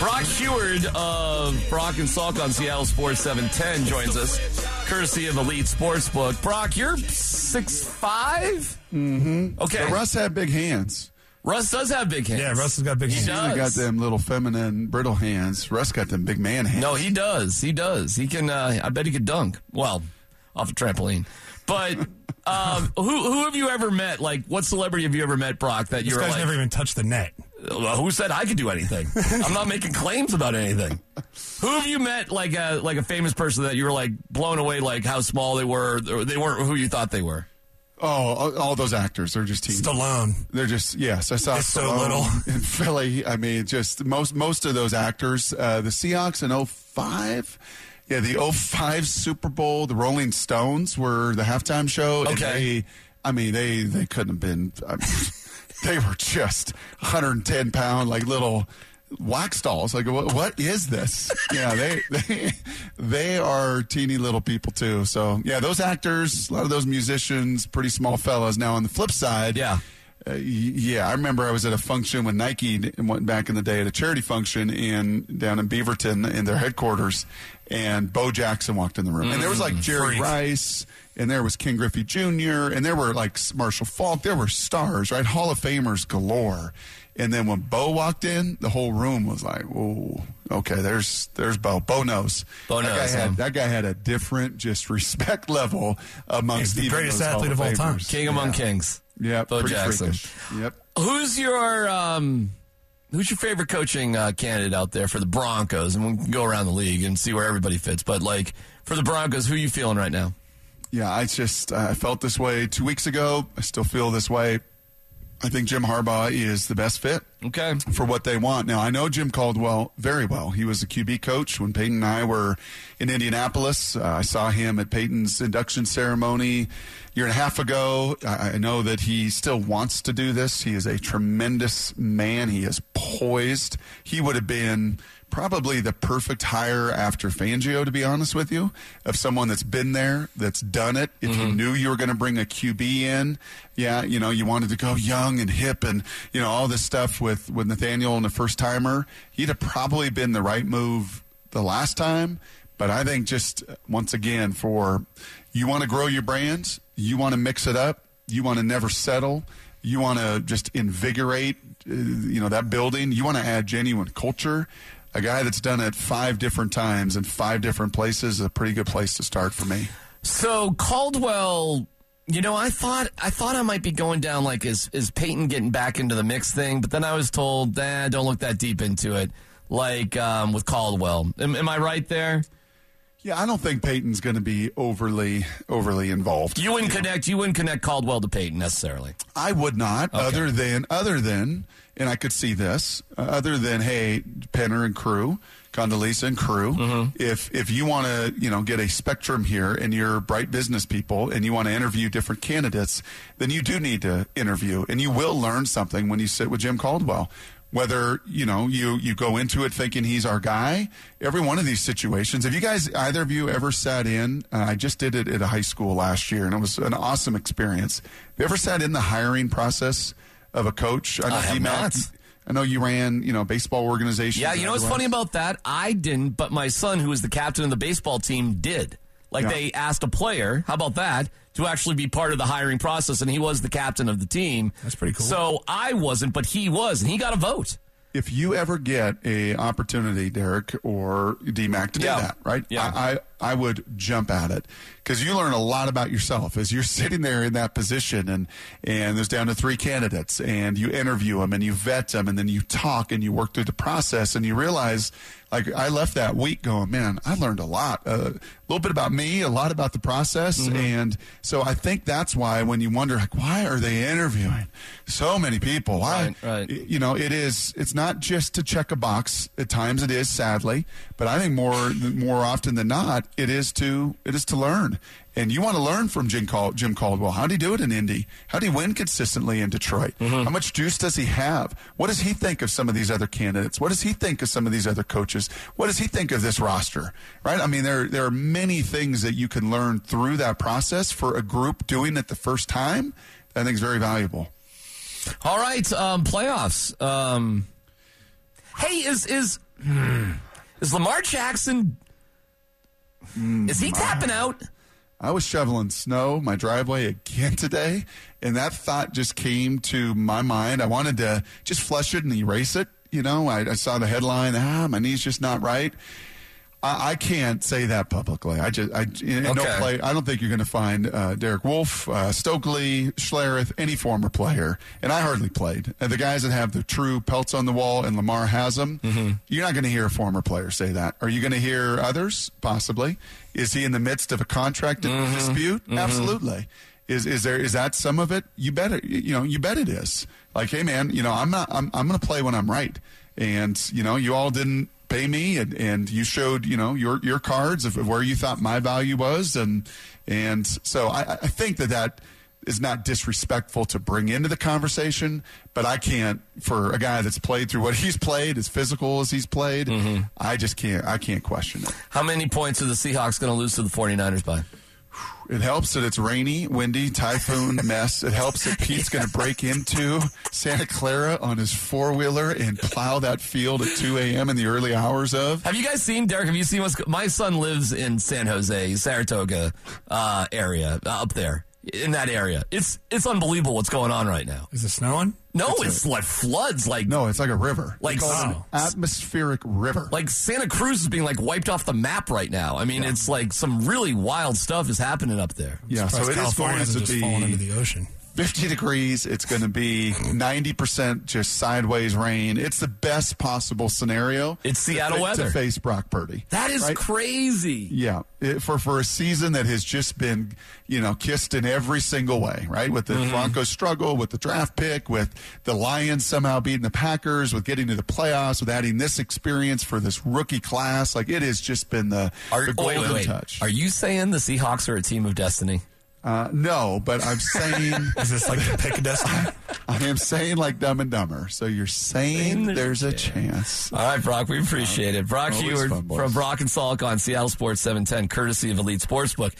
Brock Huard of Brock and Salk on Seattle Sports 710 joins us, courtesy of Elite Sportsbook. Brock, you're six five. Mm-hmm. Okay. But Russ had big hands. Russ does have big hands. Yeah, Russ has got big He hands. does. He got them little feminine brittle hands. Russ got them big man hands. No, he does. He does. He can. Uh, I bet he could dunk. Well, off a trampoline. But um, who who have you ever met? Like, what celebrity have you ever met, Brock? That This you're guy's like, never even touched the net. Well, who said I could do anything? I'm not making claims about anything. Who have you met, like a like a famous person that you were like blown away, like how small they were, they weren't who you thought they were? Oh, all, those actors are just teeny. Stallone. They're just yes. I saw It's so little. in Philly. I mean, just most most of those actors. Uh, the Seahawks in 05. Yeah, the 05 Super Bowl. The Rolling Stones were the halftime show. and Okay. they, I mean, they they couldn't have been. I mean, they were just 110 pound, like little wax dolls. Like, what, what is this? Yeah, they they they are teeny little people too. So yeah, those actors, a lot of those musicians, pretty small fellas. Now on the flip side, Yeah. Uh, yeah, I remember I was at a function when Nike d- went back in the day at a charity function in down in Beaverton in their headquarters, and Bo Jackson walked in the room, and there was like Jerry freak. Rice, and there was Ken Griffey Jr., and there were like Marshall Faulk, there were stars, right, Hall of Famers galore. And then when Bo walked in, the whole room was like, "Whoa, okay, there's there's Bo. Bo knows. Bo knows. that guy him. had that guy had a different just respect level amongst He's the greatest those Hall athlete of all time. Famers. King among kings. Yeah, Bo Jackson. freakish. Yep. Who's your um, who's your favorite coaching uh, candidate out there for the Broncos? And we can go around the league and see where everybody fits. But like for the Broncos, who are you feeling right now? Yeah, I just I felt this way two weeks ago. I still feel this way. I think Jim Harbaugh is the best fit Okay. for what they want. Now, I know Jim Caldwell very well. He was the QB coach when Peyton and I were in Indianapolis. Uh, I saw him at Peyton's induction ceremony a year and a half ago. I, I know that he still wants to do this. He is a tremendous man. He is poised. He would have been probably the perfect hire after Fangio, to be honest with you, of someone that's been there, that's done it. If you knew you were going to bring a QB in, yeah, you know, you wanted to go young and hip and, you know, all this stuff with, with Nathaniel and the first timer, he'd have probably been the right move the last time. But I think just uh, once again, for you want to grow your brands, you want to mix it up, you want to never settle, you want to just invigorate, uh, you know, that building, you want to add genuine culture. A guy that's done it five different times in five different places is a pretty good place to start for me. So Caldwell, you know, I thought I thought I might be going down like is is Peyton getting back into the mix thing, but then I was told, nah, don't look that deep into it. Like um, with Caldwell, am, am I right there? Yeah, I don't think Peyton's going to be overly overly involved. You wouldn't connect. You wouldn't connect Caldwell to Peyton necessarily. I would not, other than other than, and I could see this, uh, other than hey, Penner and crew, Condoleezza and crew. Mm-hmm. If if you want to, you know, get a spectrum here, and you're bright business people, and you want to interview different candidates, then you do need to interview, and you will learn something when you sit with Jim Caldwell. Whether you know you you go into it thinking he's our guy, every one of these situations. Have you guys either of you ever sat in? Uh, I just did it at a high school last year, and it was an awesome experience. Have you ever sat in the hiring process of a coach? know I have not. I know you ran, you know, baseball organization. Yeah, you know what's funny about that? I didn't, but my son, who was the captain of the baseball team, did. Like Yeah. they asked a player, how about that, to actually be part of the hiring process, and he was the captain of the team. That's pretty cool. So I wasn't, but he was, and he got a vote. if you ever get a opportunity, Derek or DMAC, to do Yeah. that, right? Yeah. I, I, would jump at it because you learn a lot about yourself as you're sitting there in that position and, and there's down to three candidates and you interview them and you vet them and then you talk and you work through the process and you realize like I left that week going, man, I learned a lot, uh, a little bit about me, a lot about the process. Mm-hmm. And so I think that's why when you wonder, like, why are they interviewing so many people? Why, Right, right. you know, it is. It's not just to check a box. At times, it is, sadly, but I think more more often than not, it is to it is to learn. And you want to learn from Jim, Cal- Jim Caldwell. How did he do it in Indy? How did he win consistently in Detroit? Mm-hmm. How much juice does he have? What does he think of some of these other candidates? What does he think of some of these other coaches? What does he think of this roster? Right? I mean, there there are many things that you can learn through that process for a group doing it the first time. that I think is very valuable. All right, um, playoffs. Um, Hey, is is hmm, is Lamar Jackson? Is he tapping out? I was shoveling snow my driveway again today, and that thought just came to my mind. I wanted to just flush it and erase it. You know, I, I saw the headline, ah, my knee's just not right. I, I can't say that publicly. I just, I, in, in no play. I don't think you're going to find uh, Derek Wolfe, uh, Stokley, Schlereth, any former player, and I hardly played. And the guys that have the true pelts on the wall, and Lamar has them. You're not going to hear a former player say that. Are you going to hear others? Possibly. Is he in the midst of a contract dispute? Absolutely. Is is there is that some of it? You bet it. You know, you bet it is. Like, hey man, you know, I'm not. I'm I'm going to play when I'm right. And you know, you all didn't pay me, and, and you showed you know your your cards of where you thought my value was, and and so I, I think that that is not disrespectful to bring into the conversation, but I can't for a guy that's played through what he's played, as physical as he's played. Mm-hmm. I just can't. I can't question it. How many points are the Seahawks going to lose to the 49ers by? It helps that it's rainy, windy, typhoon mess. It helps that Pete's going to break into Santa Clara on his four wheeler and plow that field at 2 a.m. in the early hours of. Have you guys seen Derek? Have you seen what's? My son lives in San Jose, Saratoga uh, area, uh, up there in that area. It's it's unbelievable what's going on right now. Is it snowing? No, it's like floods, like No, it's like a river. like Oh. Atmospheric river. like Santa Cruz is being like wiped off the map right now. I mean, it's like some really wild stuff is happening up there. yeah, so Surprised it is California going to just fallen into the ocean. 50 degrees. It's going to be 90% just sideways rain. It's the best possible scenario. It's Seattle to, weather. To face Brock Purdy. That is right? crazy. Yeah, it, for for a season that has just been, you know, kissed in every single way, right? With the Mm-hmm. Broncos struggle, with the draft pick, with the Lions somehow beating the Packers, with getting to the playoffs, with adding this experience for this rookie class, like it has just been the, Are, the oh, wait, golden wait, wait. touch. Are you saying the Seahawks are a team of destiny? Uh, no, but I'm saying Is this like the pick of destiny? I am saying like Dumb and Dumber. So you're saying there's a chance. All right, Brock, we appreciate it. Brock Always Huard fun, from Brock and Salk on Seattle Sports 710, courtesy of Elite Sportsbook.